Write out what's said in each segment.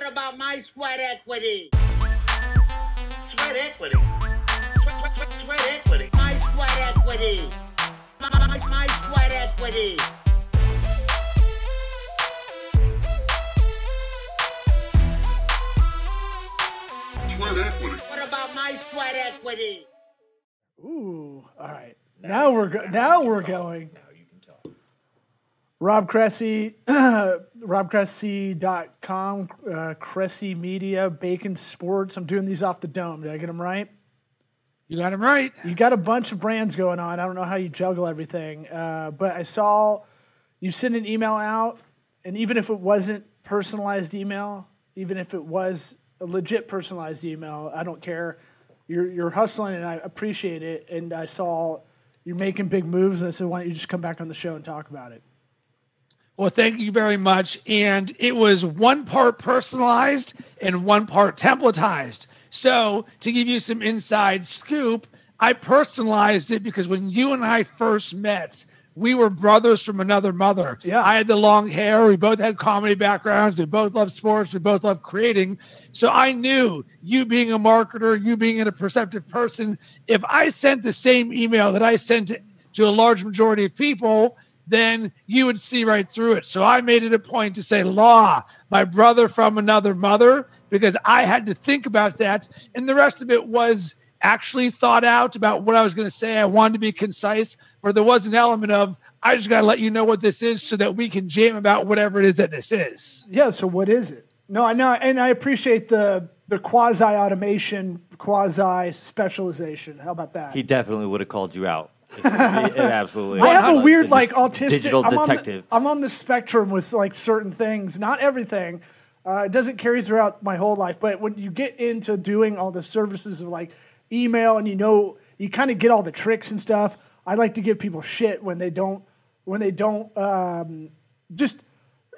What about my sweat equity? Sweat equity. Sweat, sweat, sweat, sweat equity. My sweat equity. My, my, my sweat equity. Sweat equity. What about my sweat equity? Ooh, all right. Now we're go- now we're going. Rob Cressy, robcressy.com, uh, Cressy Media, Bacon Sports. I'm doing these off the dome. Did I get them right? You got them right. You got a bunch of brands going on. I don't know how you juggle everything, uh, but I saw you send an email out, and even if it wasn't personalized email, even if it was a legit personalized email, I don't care. You're you're hustling, and I appreciate it. And I saw you're making big moves, and I said, why don't you just come back on the show and talk about it? Well, thank you very much. And it was one part personalized and one part templatized. So, to give you some inside scoop, I personalized it because when you and I first met, we were brothers from another mother. Yeah. I had the long hair. We both had comedy backgrounds. We both loved sports. We both loved creating. So I knew you being a marketer, you being a perceptive person, if I sent the same email that I sent to, to a large majority of people, then you would see right through it. So I made it a point to say, Law, my brother from another mother, because I had to think about that. And the rest of it was actually thought out about what I was going to say. I wanted to be concise, but there was an element of, I just got to let you know what this is so that we can jam about whatever it is that this is. Yeah. So what is it? No, I know, and I appreciate the the quasi automation, quasi specialization. How about that? He definitely would have called you out. It, it absolutely. I have a weird, like autistic. digital I'm detective. On the, I'm on the spectrum with like certain things, not everything. Uh, it doesn't carry throughout my whole life, but when you get into doing all the services of like email, and you know, you kind of get all the tricks and stuff. I like to give people shit when they don't, when they don't, um, just,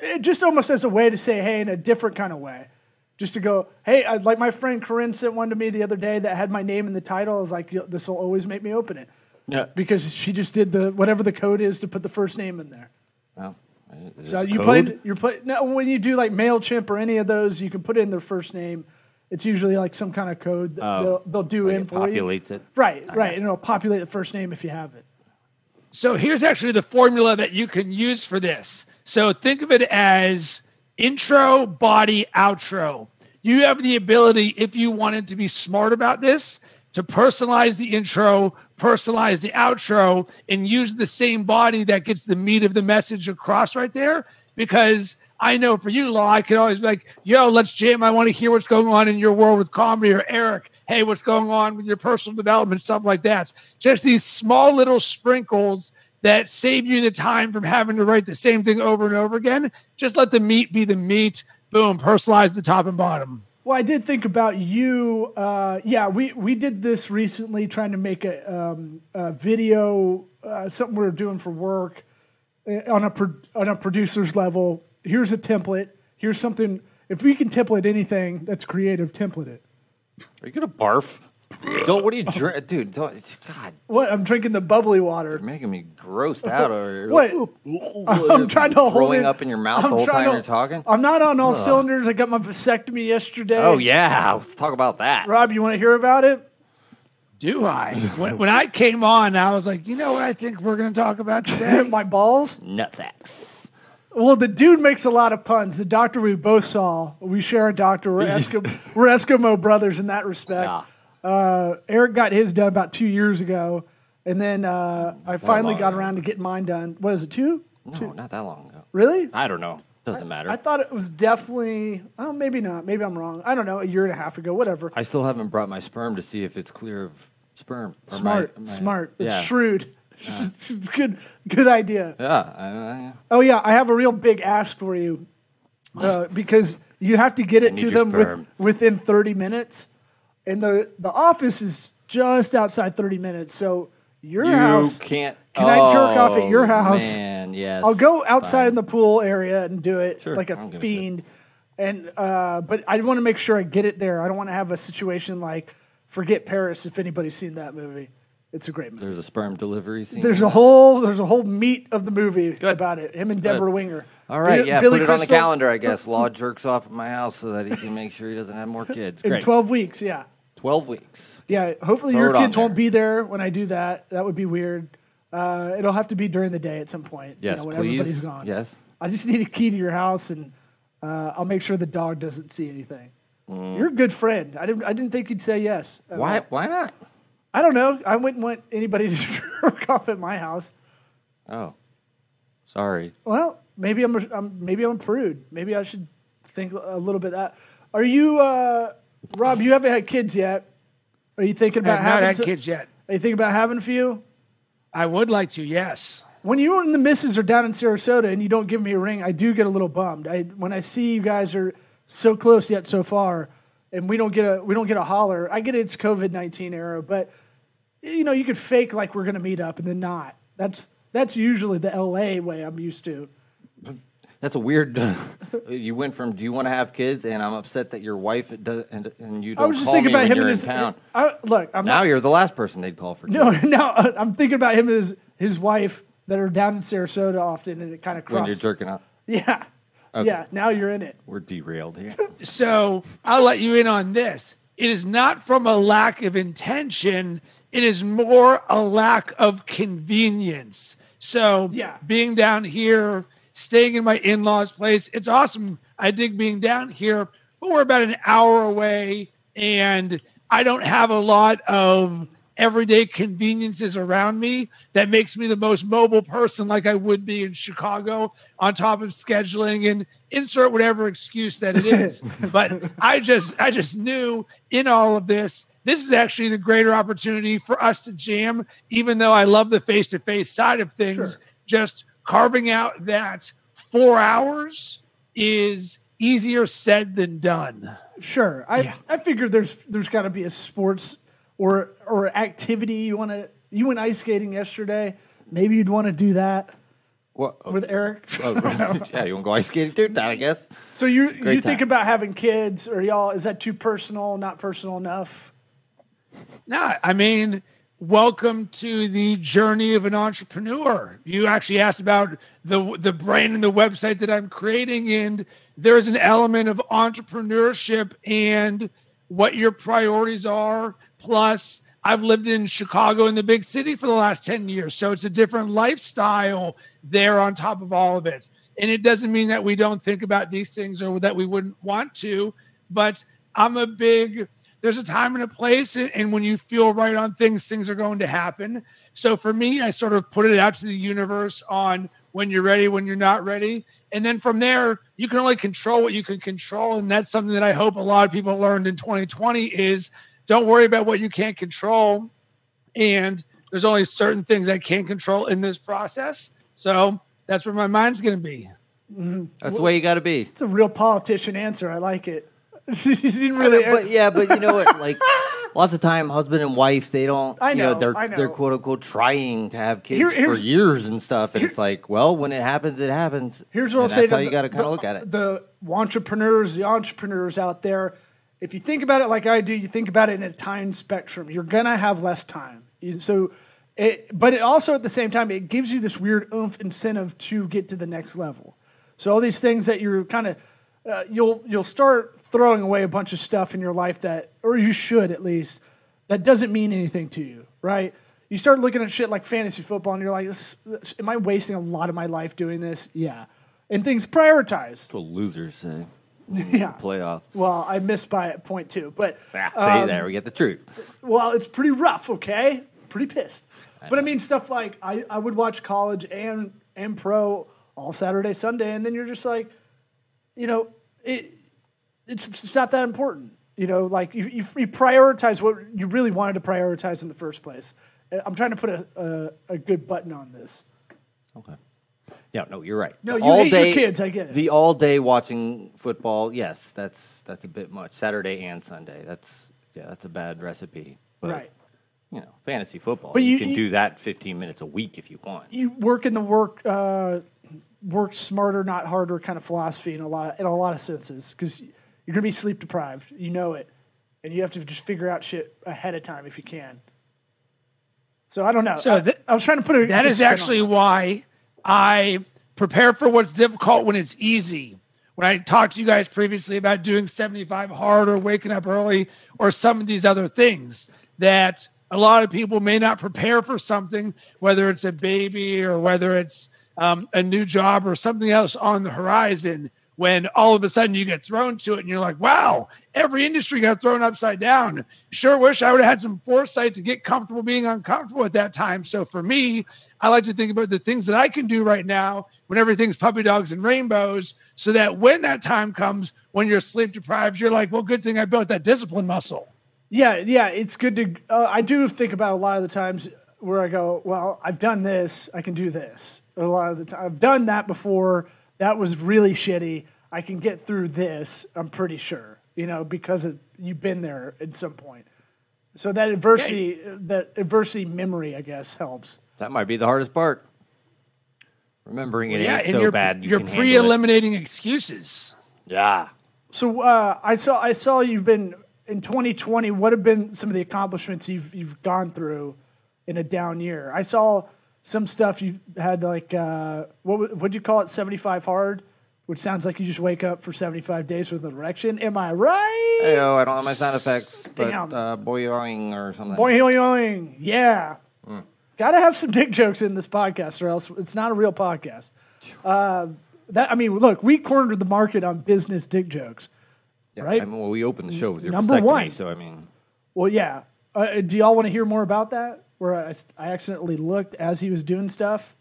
it just almost as a way to say, hey, in a different kind of way. Just to go, hey, I, like my friend Corinne sent one to me the other day that had my name in the title. I was like, this will always make me open it yeah. because she just did the whatever the code is to put the first name in there. Well, So you code? played you're play, no, when you do like Mailchimp or any of those, you can put in their first name. It's usually like some kind of code that Oh, they'll, they'll do like in it for you. populates it. Right, I right, and it'll populate the first name if you have it. So here's actually the formula that you can use for this. So think of it as intro, body, outro. You have the ability, if you wanted to be smart about this, to personalize the intro, personalize the outro, and use the same body that gets the meat of the message across right there. Because I know for you, Law, I can always be like, yo, let's jam. I want to hear what's going on in your world with comedy, or Eric, hey, what's going on with your personal development, stuff like that. Just these small little sprinkles that save you the time from having to write the same thing over and over again. Just let the meat be the meat. Boom, personalize the top and bottom. Well, I did think about you. Uh, yeah, we, we did this recently, trying to make a, um, a video, uh, something we were doing for work uh, on a pro- on a producer's level. Here's a template. Here's something. If we can template anything that's creative, template it. Are you gonna barf? Don't. What are you drink, dude? Don't, God, What? I'm drinking the bubbly water. you're making me grossed out. Or What? I'm trying to hold throwing it up in your mouth I'm the whole trying time to- you're talking. I'm not on all cylinders. I got my vasectomy yesterday. oh yeah, let's talk about that. Rob, you want to hear about it? Do I? when, when I came on, I was like, you know what I think we're going to talk about today? my balls. Nutsacks. Well, the dude makes a lot of puns. The doctor we both saw, we share a doctor. We're, Eskimo, we're Eskimo brothers in that respect. Yeah. Uh, Eric got his done about two years ago, and then uh, I finally long got ago. around to getting mine done. What is it, two? No, not that long ago. Really? I don't know. Doesn't matter. I thought it was definitely. Oh, maybe not. Maybe I'm wrong. I don't know. A year and a half ago, whatever. I still haven't brought my sperm to see if it's clear of sperm. Smart, my- my- smart. It's yeah. shrewd. good, good idea. Yeah. I, I, Oh yeah, I have a real big ask for you, uh, because you have to get it to them with, within 30 minutes, and the the office is just outside 30 minutes. So your you house, can't. Can I jerk off at your Oh, house? Man, yes. I'll go outside Fine. in the pool area and do it Sure, like a don't a fiend. And uh, but I want to make sure I get it there. I don't want to have a situation like Forget Paris. If anybody's seen that movie, it's a great movie. There's a sperm delivery scene. There's a whole there's a whole meat of the movie about it. Him and Debra Winger. All right, Bill- yeah, Billy put it on the Crystal- calendar, I guess. Law jerks off at my house so that he can make sure he doesn't have more kids. in Great. 12 weeks. Yeah. 12 weeks. Yeah. Hopefully Throw your it on kids won't there. be there when I do that. That would be weird. Uh, it'll have to be during the day at some point. you Yes, know, when please. everybody's gone. Yes. I just need a key to your house, and uh, I'll make sure the dog doesn't see anything. Mm. You're a good friend. I didn't. I didn't think you'd say yes. at Why? all. Why not? I don't know. I wouldn't want anybody to jerk off at my house. Oh, sorry. Well, maybe I'm, I'm maybe I'm a prude. Maybe I should think a little bit that. Are you, uh, Rob? You haven't had kids yet. Are you thinking I about have not having had some- kids yet. Are you thinking about having a few? I would like to, yes. When you and the missus are down in Sarasota and you don't give me a ring, I do get a little bummed. I when I see you guys are so close yet so far, and we don't get a we don't get a holler. I get it's COVID nineteen era, but you know you could fake like we're gonna meet up and then not. That's that's usually the LA way I'm used to. That's a weird. you went from do you want to have kids, and I'm upset that your wife does, and, and you don't I was just call thinking me about when him you're and in his. town. I, look, I'm Now not, you're the last person they'd call for. no, kids no. I'm thinking about him and his his wife that are down in Sarasota often, and it kind of when you're jerking off. Yeah, yeah. Now you're in it. We're derailed here. So I'll let you in on this. It is not from a lack of intention, it is more a lack of convenience. So Yeah. being down here, staying in my in-laws place, it's awesome. I dig being down here, but we're about an hour away and I don't have a lot of everyday conveniences around me that makes me the most mobile person like I would be in Chicago on top of scheduling and insert whatever excuse that it is. but I just I just knew in all of this this is actually the greater opportunity for us to jam even though I love the face-to-face side of things Sure. just carving out that 4 hours is easier said than done. Sure. I I figure there's there's got to be a sports or or activity you want to. You went ice skating yesterday. Maybe you'd want to do that What? with Eric. Oh, yeah, you want to go ice skating too? That I guess. So you you Great think about having kids, or y'all? Is that too personal? Not personal enough? No, I mean, welcome to the journey of an entrepreneur. You actually asked about the the brand and the website that I'm creating, and there's an element of entrepreneurship and what your priorities are. Plus, I've lived in Chicago in the big city for the last 10 years. So it's a different lifestyle there on top of all of it. And it doesn't mean that we don't think about these things or that we wouldn't want to, but I'm a big there's a time and a place and- and when you feel right on things things are going to happen. So for me i sort of put it out to the universe on when you're ready when you're not ready. And then from there you can only control what you can control. And that's something that i hope a lot of people learned in 2020 is don't worry about what you can't control. And there's only certain things i can't control in this process. So that's where my mind's going to be mm-hmm. That's the way you got to be. It's a real politician answer. I like it. you didn't really. but yeah, but you know what? Like lots of time, husband and wife, they don't. I you know, know, they're I know. they're quote unquote trying to have kids Here- for years and stuff, and it's like, well, when it happens, it happens. Here's what I'll And say That's to how you got to kind of look at it. The entrepreneurs, the entrepreneurs out there, if you think about it like I do, you think about it in a time spectrum. You're gonna have less time. So, it, but it also at the same time it gives you this weird oomph incentive to get to the next level. So all these things that you're kind of uh, you'll you'll start throwing away a bunch of stuff in your life that, or you should at least, that doesn't mean anything to you, right? You start looking at shit like fantasy football, and you're like, this, this- "Am I wasting a lot of my life doing this?" Yeah, and things prioritize. That's what losers say. Yeah. Playoff. Well, I missed by a point but Ah, say um, there, we get the truth. well, it's pretty rough. Okay, pretty pissed. But I mean, stuff like I, I would watch college and and pro all Saturday, Sunday, and then you're just like, you know, it it's, it's not that important. You know, like you, you, you prioritize what you really wanted to prioritize in the first place. Uh, I'm trying to put a, a, a good button on this. Okay. Yeah, no, you're right. No, The you hate your kids, I get it. The all day watching football, yes, that's that's a bit much. Saturday and Sunday, that's yeah, that's a bad recipe. But, right. You know, fantasy football. But you, you- can you- do that 15 minutes a week if you want. you work in the work uh, work smarter, not harder kind of philosophy in a lot of, in a lot of senses because you're gonna be sleep deprived. You know it, and you have to just figure out shit ahead of time if you can. So I don't know. So I, I was trying to put a That on actually why I prepare for what's difficult when it's easy. When I talked to you guys previously about doing 75 hard or waking up early or some of these other things that a lot of people may not prepare for something, whether it's a baby or whether it's um, a new job or something else on the horizon when all of a sudden you get thrown to it and you're like, wow, every industry got thrown upside down. Sure wish I would have had some foresight to get comfortable being uncomfortable at that time. So for me, I like to think about the things that I can do right now when everything's puppy dogs and rainbows, so that when that time comes, when you're sleep deprived, you're like, well, good thing I built that discipline muscle. Yeah, yeah, it's good to. Uh, I do think about a lot of the times where I go, well, I've done this, I can do this. A lot of the time, I've done that before. That was really shitty. I can get through this. I'm pretty sure, you know, because of, you've been there at some point. So that adversity, that adversity memory, I guess, helps. That might be the hardest part. Remembering it yeah, ain't so you're, bad. You you're can pre-eliminating excuses. Yeah. So uh, I saw I saw you've been in 2020. What have been some of the accomplishments you've you've gone through in a down year? I saw some stuff you had like uh, what would you call it 75 hard, which sounds like you just wake up for 75 days with an erection. Am I right? Hey, oh, I don't have my sound effects, but Damn. uh, boing or something. Boing. Yeah. Hmm. Got to have some dick jokes in this podcast, or else it's not a real podcast. Uh, that I mean, look, we cornered the market on business dick jokes. Yeah, right? I mean, well, we opened the show with your Number one. so I mean, Well, yeah. Uh, do y'all want to hear more about that? Where I, I accidentally looked as he was doing stuff.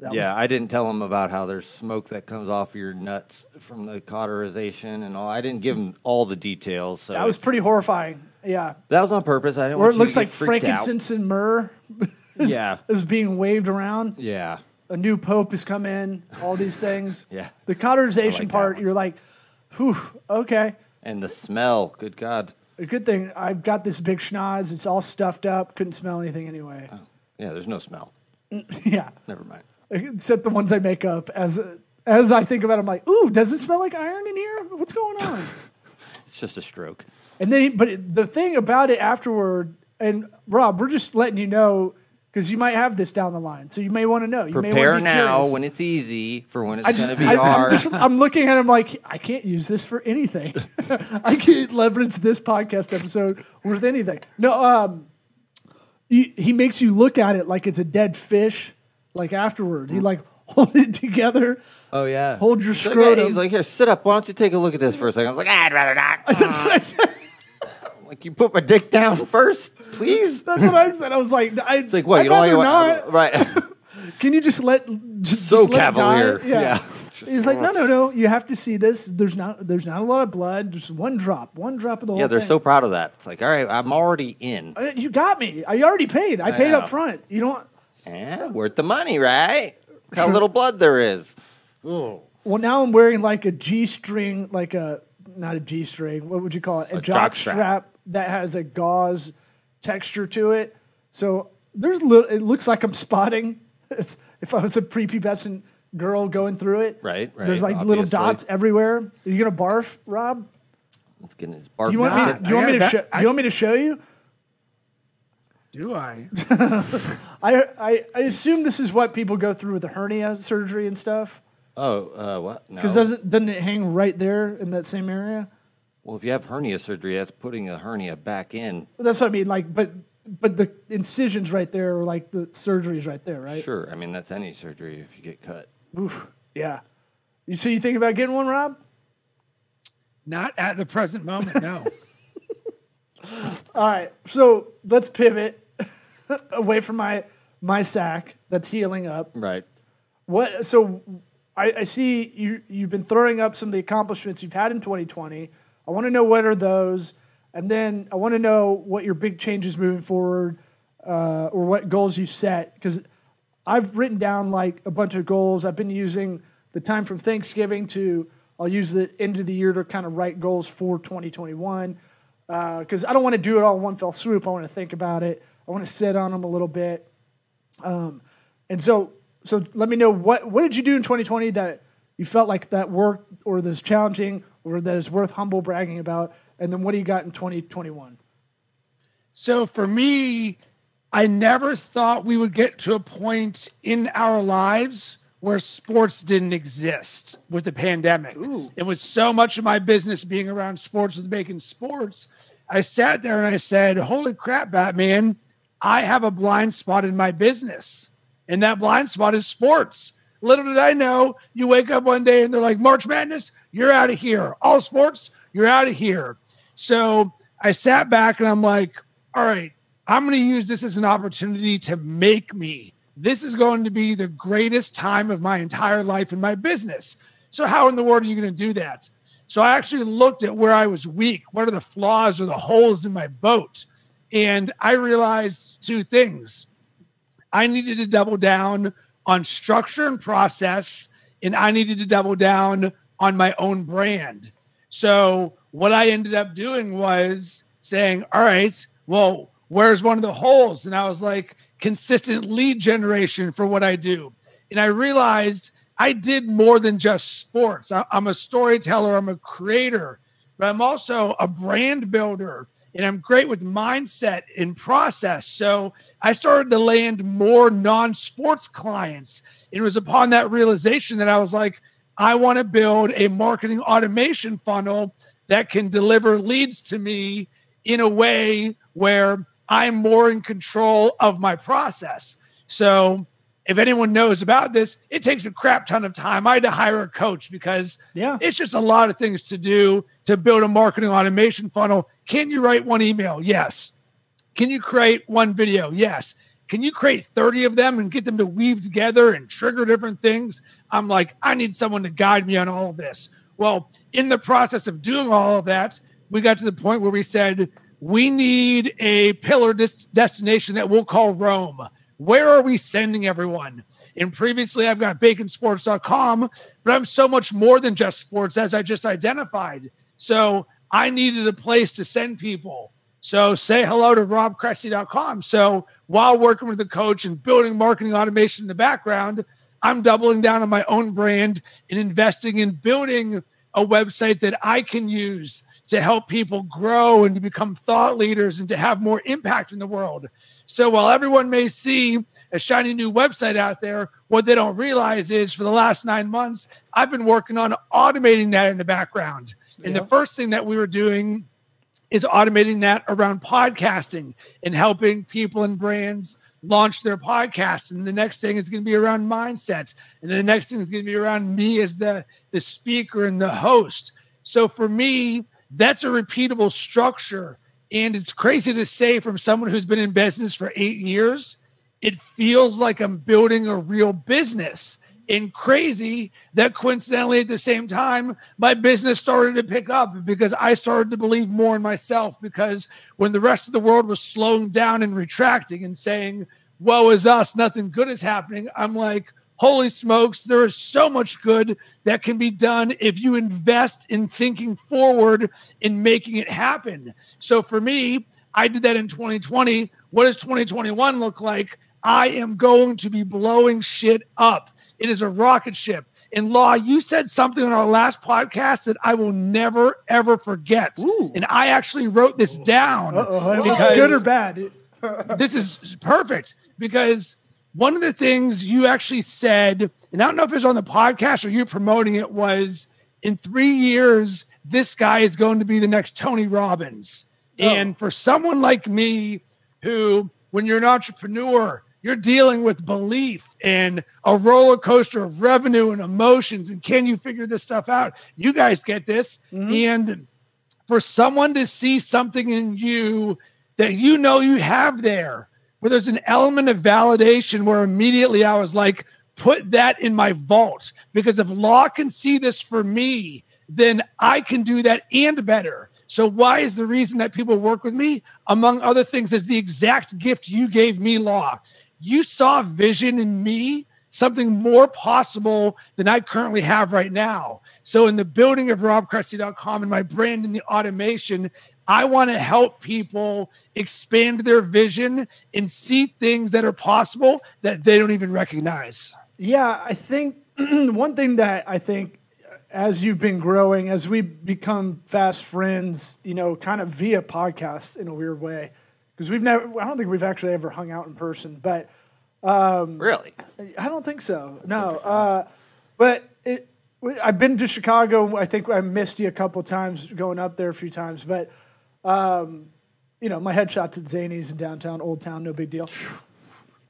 That yeah, was- I didn't tell him about how there's smoke that comes off your nuts from the cauterization and all. I didn't give him all the details. So that was pretty horrifying. Yeah. That was on purpose. I didn't. Or want it looks like freaked out. frankincense and myrrh. is- Yeah. was being waved around. Yeah, A new pope has come in. All these things. Yeah. The cauterization that part, you're like, whew, okay. and the smell. Good God. A good thing I've got this big schnoz. It's all stuffed up. Couldn't smell anything anyway. Oh. Yeah, there's no smell. yeah. Never mind. Except the ones I make up as as I think about. it, I'm like, ooh, does it smell like iron in here? What's going on? It's just a stroke. And then, but the thing about it afterward, and Rob, we're just letting you know because you might have this down the line, so you may want to know. You may Prepare be now curious. when it's easy for when it's going to be I, hard. am just, I'm looking at him like I can't use this for anything. I can't leverage this podcast episode with anything. No, um, he, he makes you look at it like it's a dead fish. Like afterward, he like hold it together. oh yeah. Hold your He's like, scrotum. hey, he's like, here, sit up. Why don't you take a look at this for a second? I was like, "Ah, I'd rather not. That's what I said. Like, you put my dick down first, please. That's what I said. I was like, I, It's like, what? I'd you don't want not. right? Can you just let just, So just let cavalier. Yeah. Yeah. Just- He's like, no, no, no. You have to see this. There's not. There's not a lot of blood. Just one drop. One drop of the whole. yeah, they're thing. so proud of that. It's like, all right, I'm already in. Uh, You got me. I already paid. I paid know. up front. You don't. Yeah, worth the money, right? Look How little blood there is. Well, now I'm wearing like a G string, like a not a G string. What would you call it? A, A jock jock strap. strap. that has a gauze texture to it. So there's little. It looks like I'm spotting. It's, if I was a prepubescent girl going through it, Right, right, There's like little dots everywhere. Are you gonna barf, Rob? Let's get his barf. Do you want me? out. Do you want me to got show? that. Do you want me to show you? Do I? I, I I assume this is what people go through with the hernia surgery and stuff. Oh, uh, what? No. Because doesn't doesn't it hang right there in that same area? well, if you have hernia surgery, that's putting a hernia back in. That's what I mean. Like, but but the incisions right there, or like the surgery's right there, right? Sure. I mean, that's any surgery if you get cut. Oof, yeah. You so you think about getting one, Rob? Not at the present moment, no. All right. So let's pivot away from my my sack that's healing up. Right. What? So I, I see you you've been throwing up some of the accomplishments you've had in 2020. I want to know what are those, and then I want to know what your big changes moving forward, uh, or what goals you set. Because I've written down like a bunch of goals. I've been using the time from Thanksgiving to I'll use the end of the year to kind of write goals for 2021. Because I don't want to do it all in one fell swoop. I want to think about it. I want to sit on them a little bit. Um, and so, so let me know what what did you do in 2020 that you felt like that worked or that's challenging or that is worth humble bragging about, and then what do you got in 2021? So for me, I never thought we would get to a point in our lives where sports didn't exist with the pandemic. It was so much of my business being around sports with making sports. I sat there and I said, Holy crap, Batman, I have a blind spot in my business. And that blind spot is sports. Little did I know, you wake up one day and they're like, March Madness, you're out of here. All sports, you're out of here. So I sat back and I'm like, all right, I'm going to use this as an opportunity to make me. This is going to be the greatest time of my entire life in my business. So, how in the world are you going to do that? So, I actually looked at where I was weak. What are the flaws or the holes in my boat? And I realized two things. I needed to double down on structure and process, and I needed to double down on my own brand. So, what I ended up doing was saying, All right, well, where's one of the holes? And I was like, consistent lead generation for what I do. And I realized I did more than just sports. I, am a storyteller, I'm a creator, but I'm also a brand builder and I'm great with mindset and process. So I started to land more non sports clients. It was upon that realization that I was like, I want to build a marketing automation funnel that can deliver leads to me in a way where I'm more in control of my process. So if anyone knows about this, it takes a crap ton of time. I had to hire a coach because Yeah. it's just a lot of things to do to build a marketing automation funnel. Can you write one email? Yes. Can you create one video? Yes. Can you create 30 of them and get them to weave together and trigger different things? I'm like, I need someone to guide me on all of this. Well, in the process of doing all of that, we got to the point where we said, we need a pillar des- destination that we'll call Rome. Where are we sending everyone? And previously, I've got baconsports.com, but I'm so much more than just sports, as I just identified. So I needed a place to send people. So say hello to robcressy.com. So while working with the coach and building marketing automation in the background, I'm doubling down on my own brand and investing in building a website that I can use to help people grow and to become thought leaders and to have more impact in the world. So while everyone may see a shiny new website out there, what they don't realize is for the last nine months, I've been working on automating that in the background. And the first thing that we were doing is automating that around podcasting and helping people and brands launch their podcast. And the next thing is going to be around mindset. And then the next thing is going to be around me as the, the speaker and the host. So for me, that's a repeatable structure. And it's crazy to say from someone who's been in business for eight years, it feels like I'm building a real business. And crazy that coincidentally at the same time, my business started to pick up because I started to believe more in myself. Because when the rest of the world was slowing down and retracting and saying, Woe is us, nothing good is happening, I'm like, Holy smokes, there is so much good that can be done if you invest in thinking forward in making it happen. So for me, I did that in 2020. What does 2021 look like? I am going to be blowing shit up. It is a rocket ship. And Law, you said something on our last podcast that I will never ever forget. And I actually wrote this down. Uh-oh, if it's good or bad. this is perfect because one of the things you actually said, and I don't know if it was on the podcast or you promoting it, was in three years, this guy is going to be the next Tony Robbins. Oh. And for someone like me, who, when you're an entrepreneur, you're dealing with belief and a roller coaster of revenue and emotions. And can you figure this stuff out? You guys get this. Mm-hmm. And for someone to see something in you that you know you have there, there's an element of validation where immediately I was like, put that in my vault. Because if law can see this for me, then I can do that and better. So, why is the reason that people work with me? Among other things, is the exact gift you gave me, law. You saw vision in me, something more possible than I currently have right now. So, in the building of robcressy.com and my brand in the automation, I want to help people expand their vision and see things that are possible that they don't even recognize. Yeah, I think one thing that I think as you've been growing, as we become fast friends, you know, kind of via podcast in a weird way, because we've never, I don't think we've actually ever hung out in person, but really? I don't think so. No, uh, but it. I've been to Chicago. I think I missed you a couple times going up there a few times, but um, you know my headshots at Zanies in downtown Old Town, no big deal.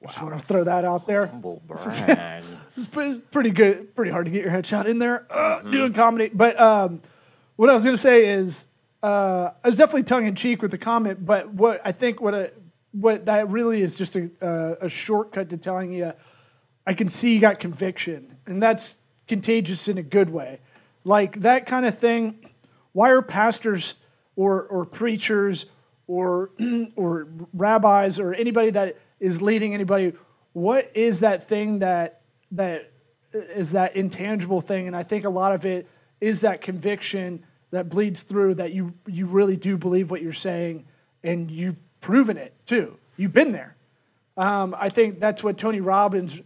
Just want to throw that out there. Humble brag. It's pretty, good, pretty hard to get your headshot in there uh, doing comedy. But um, what I was going to say is, uh, I was definitely tongue in cheek with the comment, but what I think what I, what that really is just a, uh, a shortcut to telling you, I can see you got conviction, and that's contagious in a good way. Like that kind of thing. Why are pastors or or preachers or or rabbis or anybody that is leading anybody? What is that thing that that is that intangible thing? And I think a lot of it is that conviction that bleeds through that you you really do believe what you're saying, and you've proven it too. You've been there. Um, I think that's what Tony Robbins,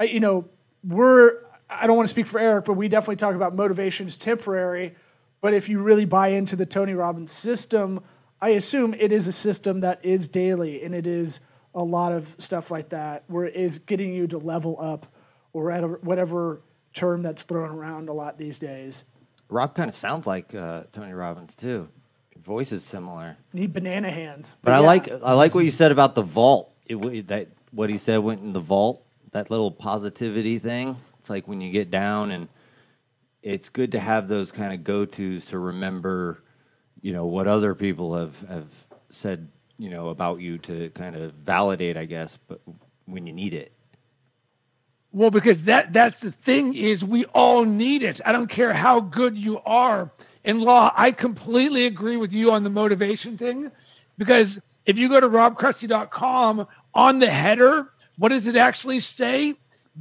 you know, we're, I don't want to speak for Eric, but we definitely talk about motivation is temporary. But if you really buy into the Tony Robbins system, I assume it is a system that is daily and it is a lot of stuff like that where it is getting you to level up or at a, whatever term that's thrown around a lot these days. Rob kind of sounds like uh, Tony Robbins too. Your voice is similar. Need banana hands. But I yeah. like I like what you said about the vault. It, that what he said went in the vault. That little positivity thing. It's like when you get down, and it's good to have those kind of go tos to remember, you know, what other people have have said, you know, about you to kind of validate, I guess. But when you need it, Well, because that that's the thing is we all need it. I don't care how good you are. In law, I completely agree with you on the motivation thing because if you go to robcressy.com on the header, what does it actually say?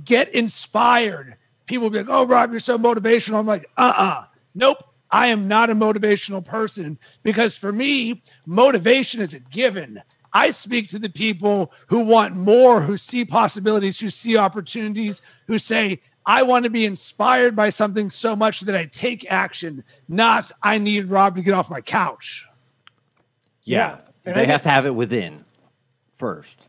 Get inspired. People will be like, oh, Rob, you're so motivational. I'm like, uh-uh. Nope. I am not a motivational person because for me, motivation is a given. I speak to the people who want more, who see possibilities, who see opportunities, who say, I want to be inspired by something so much that I take action, not I need Rob to get off my couch. Yeah. And they I have to have it within first.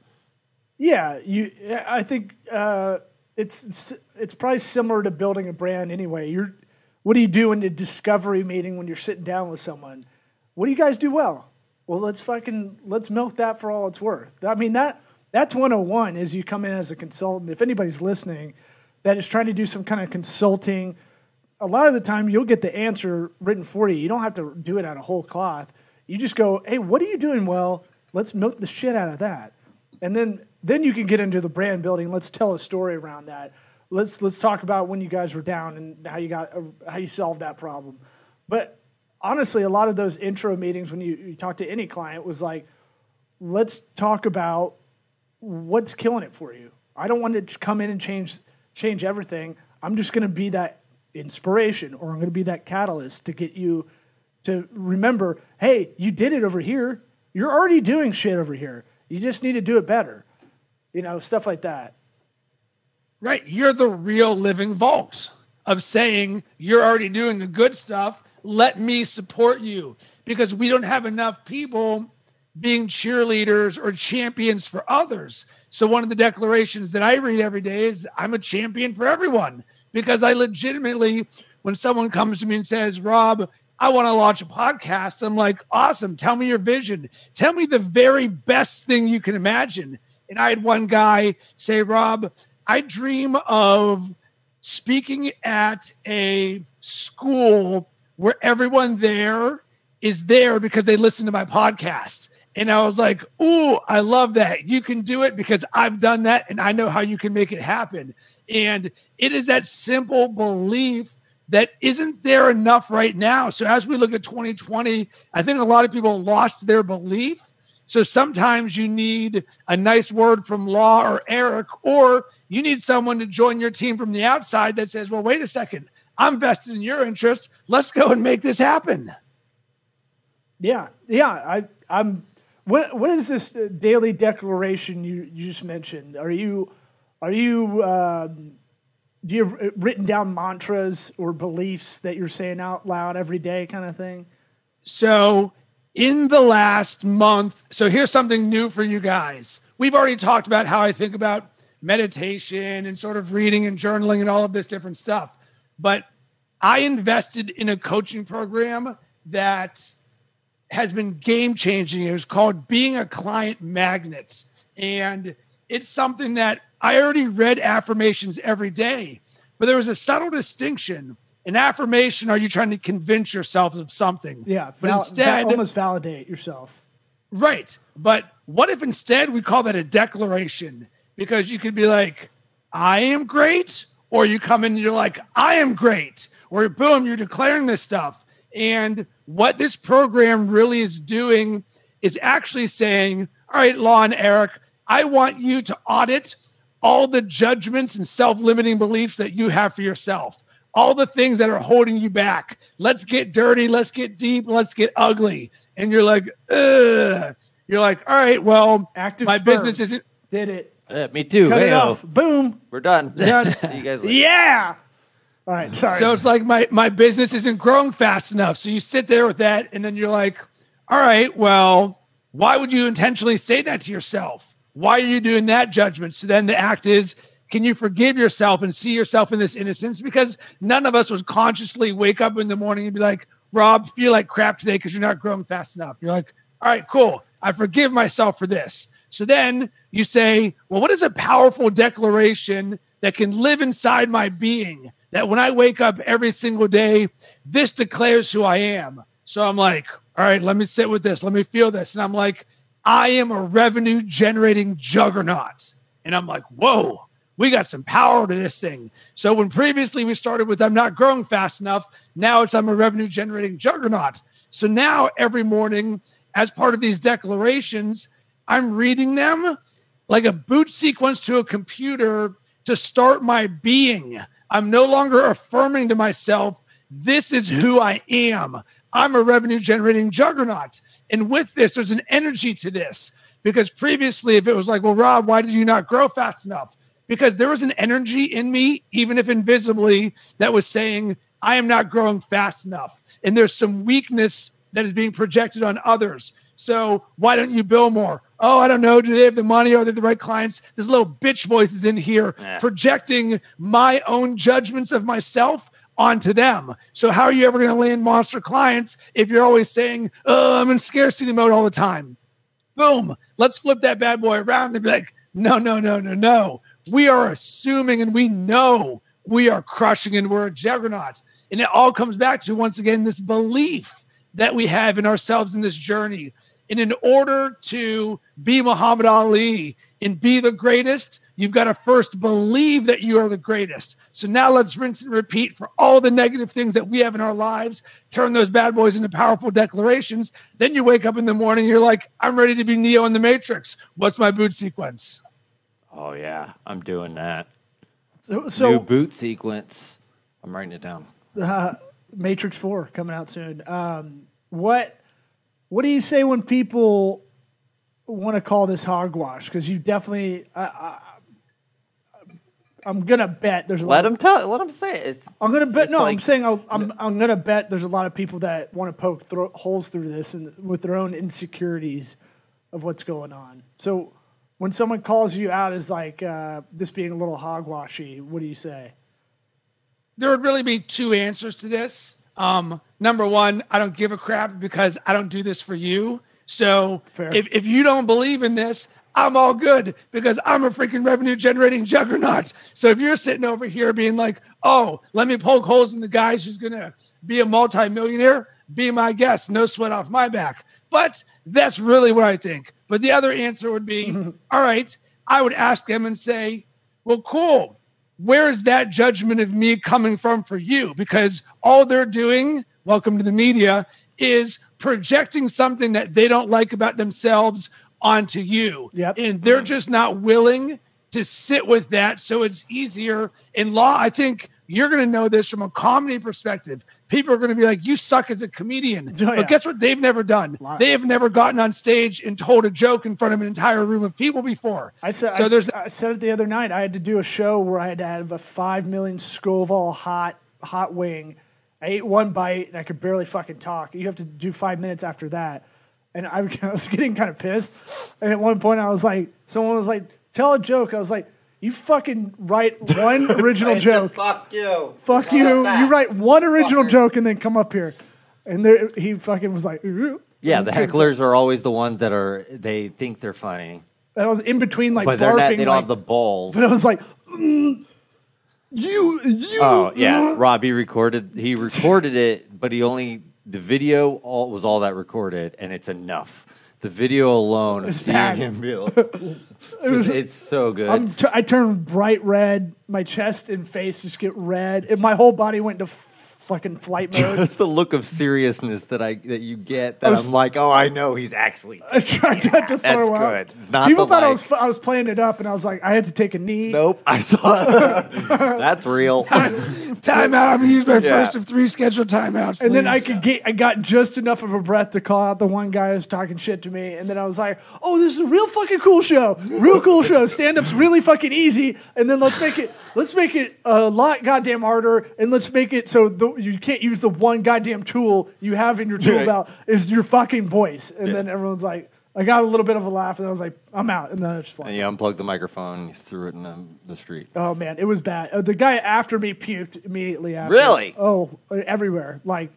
Yeah, you. I think uh, it's, it's it's probably similar to building a brand anyway. You're, what do you do in the discovery meeting when you're sitting down with someone? What do you guys do well? Well, let's fucking let's milk that for all it's worth. I mean that that's 101 as you come in as a consultant. If anybody's listening that is trying to do some kind of consulting, a lot of the time you'll get the answer written for you. You don't have to do it out of whole cloth. You just go, "Hey, what are you doing well? Let's milk the shit out of that." And then then you can get into the brand building. Let's tell a story around that. Let's let's talk about when you guys were down and how you got how you solved that problem. But honestly, a lot of those intro meetings when you, you talk to any client was like, let's talk about what's killing it for you. I don't want to come in and change change everything. I'm just going to be that inspiration or I'm going to be that catalyst to get you to remember, hey, you did it over here. You're already doing shit over here. You just need to do it better. You know, stuff like that. Right. You're the real living vault of saying you're already doing the good stuff. Let me support you because we don't have enough people being cheerleaders or champions for others. So, one of the declarations that I read every day is I'm a champion for everyone because I legitimately, when someone comes to me and says, Rob, I want to launch a podcast, I'm like, awesome. Tell me your vision. Tell me the very best thing you can imagine. And I had one guy say, Rob, I dream of speaking at a school where everyone there is there because they listen to my podcast. And I was like, Ooh, I love that. You can do it because I've done that and I know how you can make it happen. And it is that simple belief that isn't there enough right now. So as we look at 2020, I think a lot of people lost their belief. So sometimes you need a nice word from Law or Eric, or you need someone to join your team from the outside that says, well, wait a second, I'm vested in your interests. Let's go and make this happen. Yeah, yeah. I, I'm. What What is this uh, daily declaration you, you just mentioned? Are you Are you um, Do you have written down mantras or beliefs that you're saying out loud every day, kind of thing? So, in the last month, so here's something new for you guys. We've already talked about how I think about meditation and sort of reading and journaling and all of this different stuff. But I invested in a coaching program that has been game changing. It was called Being a Client Magnet. And it's something that I already read affirmations every day, but there was a subtle distinction. In affirmation, are you trying to convince yourself of something? Yeah, But val- instead, val- almost validate yourself. Right. But what if instead we call that a declaration? Because you could be like, I am great, or you come in and you're like, I am great, or boom, you're declaring this stuff. And what this program really is doing is actually saying, All right, Lon, Eric, I want you to audit all the judgments and self limiting beliefs that you have for yourself, all the things that are holding you back. Let's get dirty, let's get deep, let's get ugly. And you're like, Ugh. You're like, all right, well, Active my sperm. business isn't Did it. Yeah, me too. Cut it Hey-o. off. Boom. We're done. Done. See you guys later. Yeah. All right. Sorry. So it's like my my business isn't growing fast enough. So you sit there with that, and then you're like, all right, well, why would you intentionally say that to yourself? Why are you doing that judgment? So then the act is, can you forgive yourself and see yourself in this innocence? Because none of us would consciously wake up in the morning and be like, Rob, feel like crap today because you're not growing fast enough. You're like, all right, cool. I forgive myself for this. So then you say, well, what is a powerful declaration that can live inside my being? That when I wake up every single day, this declares who I am. So I'm like, all right, let me sit with this. Let me feel this. And I'm like, I am a revenue generating juggernaut. And I'm like, whoa, we got some power to this thing. So when previously we started with I'm not growing fast enough, now it's I'm a revenue generating juggernaut. So now every morning, as part of these declarations, I'm reading them like a boot sequence to a computer to start my being. I'm no longer affirming to myself, this is who I am. I'm a revenue generating juggernaut. And with this, there's an energy to this because previously, if it was like, well, Rob, why did you not grow fast enough? Because there was an energy in me, even if invisibly, that was saying, I am not growing fast enough. And there's some weakness that is being projected on others. So why don't you bill more? Oh, I don't know. Do they have the money? Are they the right clients? This little bitch voice is in here Yeah. projecting my own judgments of myself onto them. So how are you ever going to land monster clients if you're always saying, "Oh, I'm in scarcity mode all the time"? Boom. Let's flip that bad boy around and be like, "No, no, no, no, no. We are assuming and we know we are crushing and we're a juggernaut." And it all comes back to once again this belief that we have in ourselves in this journey. And in order to be Muhammad Ali and be the greatest, you've got to first believe that you are the greatest. So now let's rinse and repeat for all the negative things that we have in our lives, turn those bad boys into powerful declarations. Then you wake up in the morning, you're like, I'm ready to be Neo in the Matrix. What's my boot sequence? Oh yeah, I'm doing that. so, New boot sequence. I'm writing it down. uh, Matrix Four coming out soon. Um, what What do you say when people want to call this hogwash? Because you definitely, I, I, I'm gonna bet there's a Let lot. him tell. Let them say it. It's, I'm gonna bet. No, I'm saying I'll, I'm I'm gonna bet there's a lot of people that want to poke thro- holes through this and with their own insecurities of what's going on. So when someone calls you out as like uh, this being a little hogwashy, what do you say? there would really be two answers to this. Um, number one, I don't give a crap because I don't do this for you. So Fair. if, if you don't believe in this, I'm all good because I'm a freaking revenue generating juggernaut. So if you're sitting over here being like, oh, let me poke holes in the guys who's going to be a multimillionaire, be my guest, no sweat off my back. But that's really what I think. But the other answer would be, all right, I would ask them and say, well, cool where is that judgment of me coming from for you? Because all they're doing, welcome to the media, is projecting something that they don't like about themselves onto you. Yep. And they're just not willing to sit with that. So it's easier in law. I think you're going to know this from a comedy perspective. People are going to be like, you suck as a comedian. Oh, yeah. But guess what? They've never done. They have never gotten on stage and told a joke in front of an entire room of people before. I said, so I, there's I said it the other night. I had to do a show where I had to have a five million Scoville hot hot wing. I ate one bite and I could barely fucking talk. You have to do five minutes after that, and I, I was getting kind of pissed. And at one point, I was like, someone was like, "Tell a joke." I was like, You fucking write one original joke. Fuck you. Fuck How you. about that? You write one original Fucker. joke and then come up here. And there, he fucking was like, "Ooh." Yeah, the hecklers are always the ones that are they think they're funny, And I was in between like but they're barfing. not. They don't like- have the balls. but I was like, mm, you, you. Oh yeah, uh, Rob. He recorded. He recorded it, but he only the video all was all that recorded, and it's enough. The video alone of It's seeing bad. him be like, it's, it's so good. I'm t- I turned bright red. My chest and face just get red. And my whole body went to f- fucking flight mode. Just the look of seriousness that I that you get. That was- I'm like, oh, I know he's actually. I tried not to That's throw up. good. It's not People thought I was I was playing it up, and I was like, I had to take a knee. Nope, I saw. That. That's real. Timeout. I'm gonna use my Yeah. first of three scheduled timeouts. And then I could get, I got just enough of a breath to call out the one guy who's talking shit to me. And then I was like, oh, this is a real fucking cool show. Real cool show. Stand up's really fucking easy. And then let's make it, let's make it a lot goddamn harder. And let's make it so the, you can't use the one goddamn tool you have in your tool Right. belt is your fucking voice. And then everyone's like, I got a little bit of a laugh and I was like, I'm out. And then I just and you unplugged the microphone you threw it in the, the street. Oh man, it was bad. Uh, the guy after me puked immediately after. Really? Oh, everywhere. Like,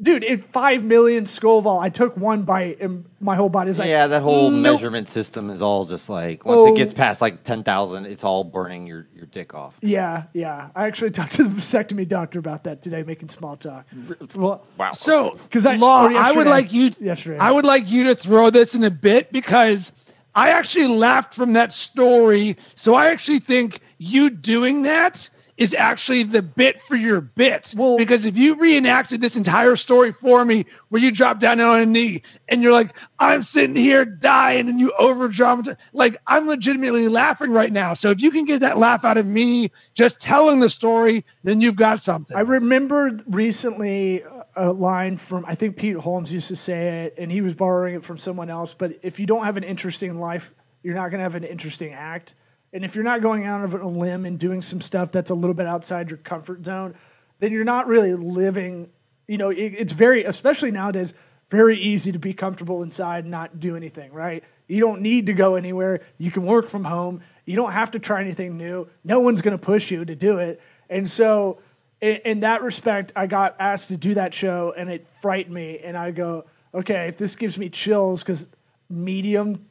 dude, it five million Scoville. I took one bite and my whole body's like, yeah, that whole nope. measurement system is all just like once Oh. it gets past like ten thousand, it's all burning your, your dick off. Yeah, yeah. I actually talked to the vasectomy doctor about that today, making small talk. Well, Wow. So, 'Cause I- Law, I would like you. Yesterday. I would like you to throw this in a bit because I actually laughed from that story. So I actually think you doing that is actually the bit for your bit. Well- because if you reenacted this entire story for me, where you drop down on a knee and you're like, "I'm sitting here dying," and you over dramatize, like I'm legitimately laughing right now. So if you can get that laugh out of me just telling the story, then you've got something. I remembered recently a line from I think Pete Holmes used to say it, and he was borrowing it from someone else. But if you don't have an interesting life, you're not going to have an interesting act. And if you're not going out of a limb and doing some stuff that's a little bit outside your comfort zone, then you're not really living. You know, it, it's very, especially nowadays, very easy to be comfortable inside and not do anything, right? You don't need to go anywhere. You can work from home. You don't have to try anything new. No one's going to push you to do it. And so, in, in that respect, I got asked to do that show and it frightened me. And I go, okay, if this gives me chills because medium,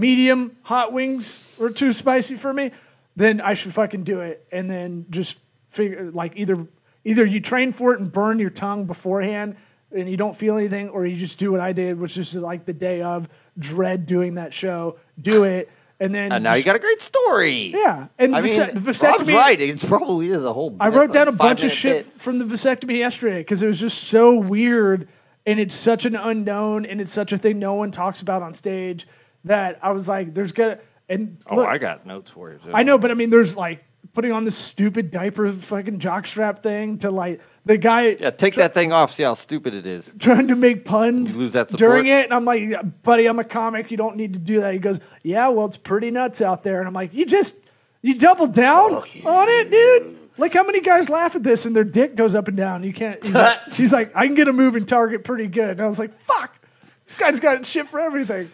medium hot wings were too spicy for me, then I should fucking do it. And then just figure like either either you train for it and burn your tongue beforehand and you don't feel anything, or you just do what I did, which is like the day of dread doing that show, do it, and then And now you got a great story. yeah. And I the, mean, vase- the Rob's vasectomy, right. It probably is a whole. I wrote down a bunch of shit bit. from the vasectomy yesterday because it was just so weird and it's such an unknown and it's such a thing no one talks about on stage that I was like, there's gonna and Oh, I got notes for you. Too. I know, but I mean, there's like putting on this stupid diaper fucking jockstrap thing to like the guy Yeah, take that thing off. See how stupid it is. trying to make puns You lose that support? during it. And I'm like, buddy, I'm a comic. You don't need to do that. He goes, yeah, well, it's pretty nuts out there. And I'm like, you just, you double down oh, on it, dude. Like how many guys laugh at this and their dick goes up and down? You can't. He's like, he's like, I can get a moving target pretty good. And I was like, fuck, this guy's got shit for everything.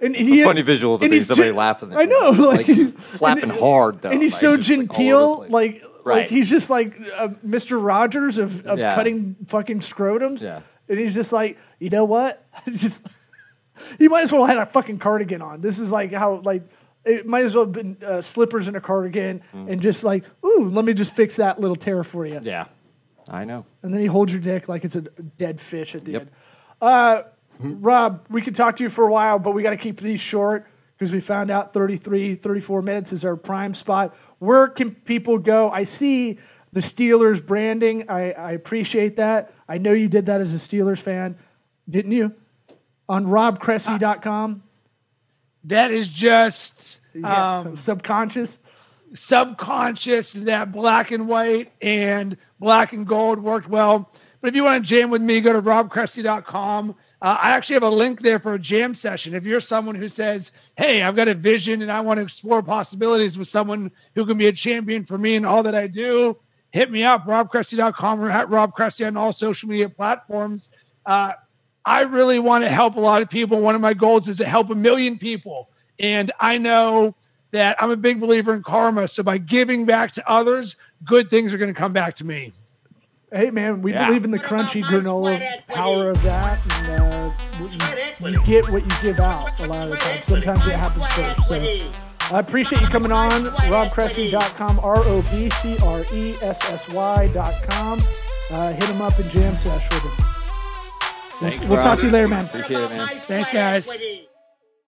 And he, funny visual to and be somebody gen- laughing I know, like, Like, flapping hard, though. and he's Like, so just, like, all over the genteel, like like Right. he's just like uh, Mr. Rogers of, of Yeah. cutting fucking scrotums. Yeah. and he's just like, you know what? Just he might as well have had a fucking cardigan on. This is like how like it might as well have been uh, slippers and a cardigan, and just like, ooh, let me just fix that little tear for you. Mm. Yeah, I know. And then he holds your dick like it's a dead fish at the Yep. end. Uh, Rob, we could talk to you for a while, but we got to keep these short because we found out 33, 34 minutes is our prime spot. Where can people go? I see the Steelers branding. I, I appreciate that. I know you did that as a Steelers fan, didn't you? On robcressy.com. That is just Yeah, um, subconscious. subconscious that black and white and black and gold worked well. But if you want to jam with me, go to robcressy.com. Uh, I actually have a link there for a jam session. If you're someone who says, Hey, I've got a vision and I want to explore possibilities with someone who can be a champion for me and all that I do, hit me up, robcressy.com or at robcressy on all social media platforms. Uh, I really want to help a lot of people. One of my goals is to help a million people. And I know that I'm a big believer in karma. So by giving back to others, good things are going to come back to me. Hey man, we Yeah. believe in the What crunchy granola power of that, and uh, you, you get what you give out a lot of the time. Sometimes it happens Sweat first. So equity. I appreciate you coming on. RobCressy.com, R O B C R E S S Y.com. Uh, hit him up and jam sesh with him. We'll, Thanks, we'll talk to you later, man. Appreciate it, man. Thanks, guys. equity.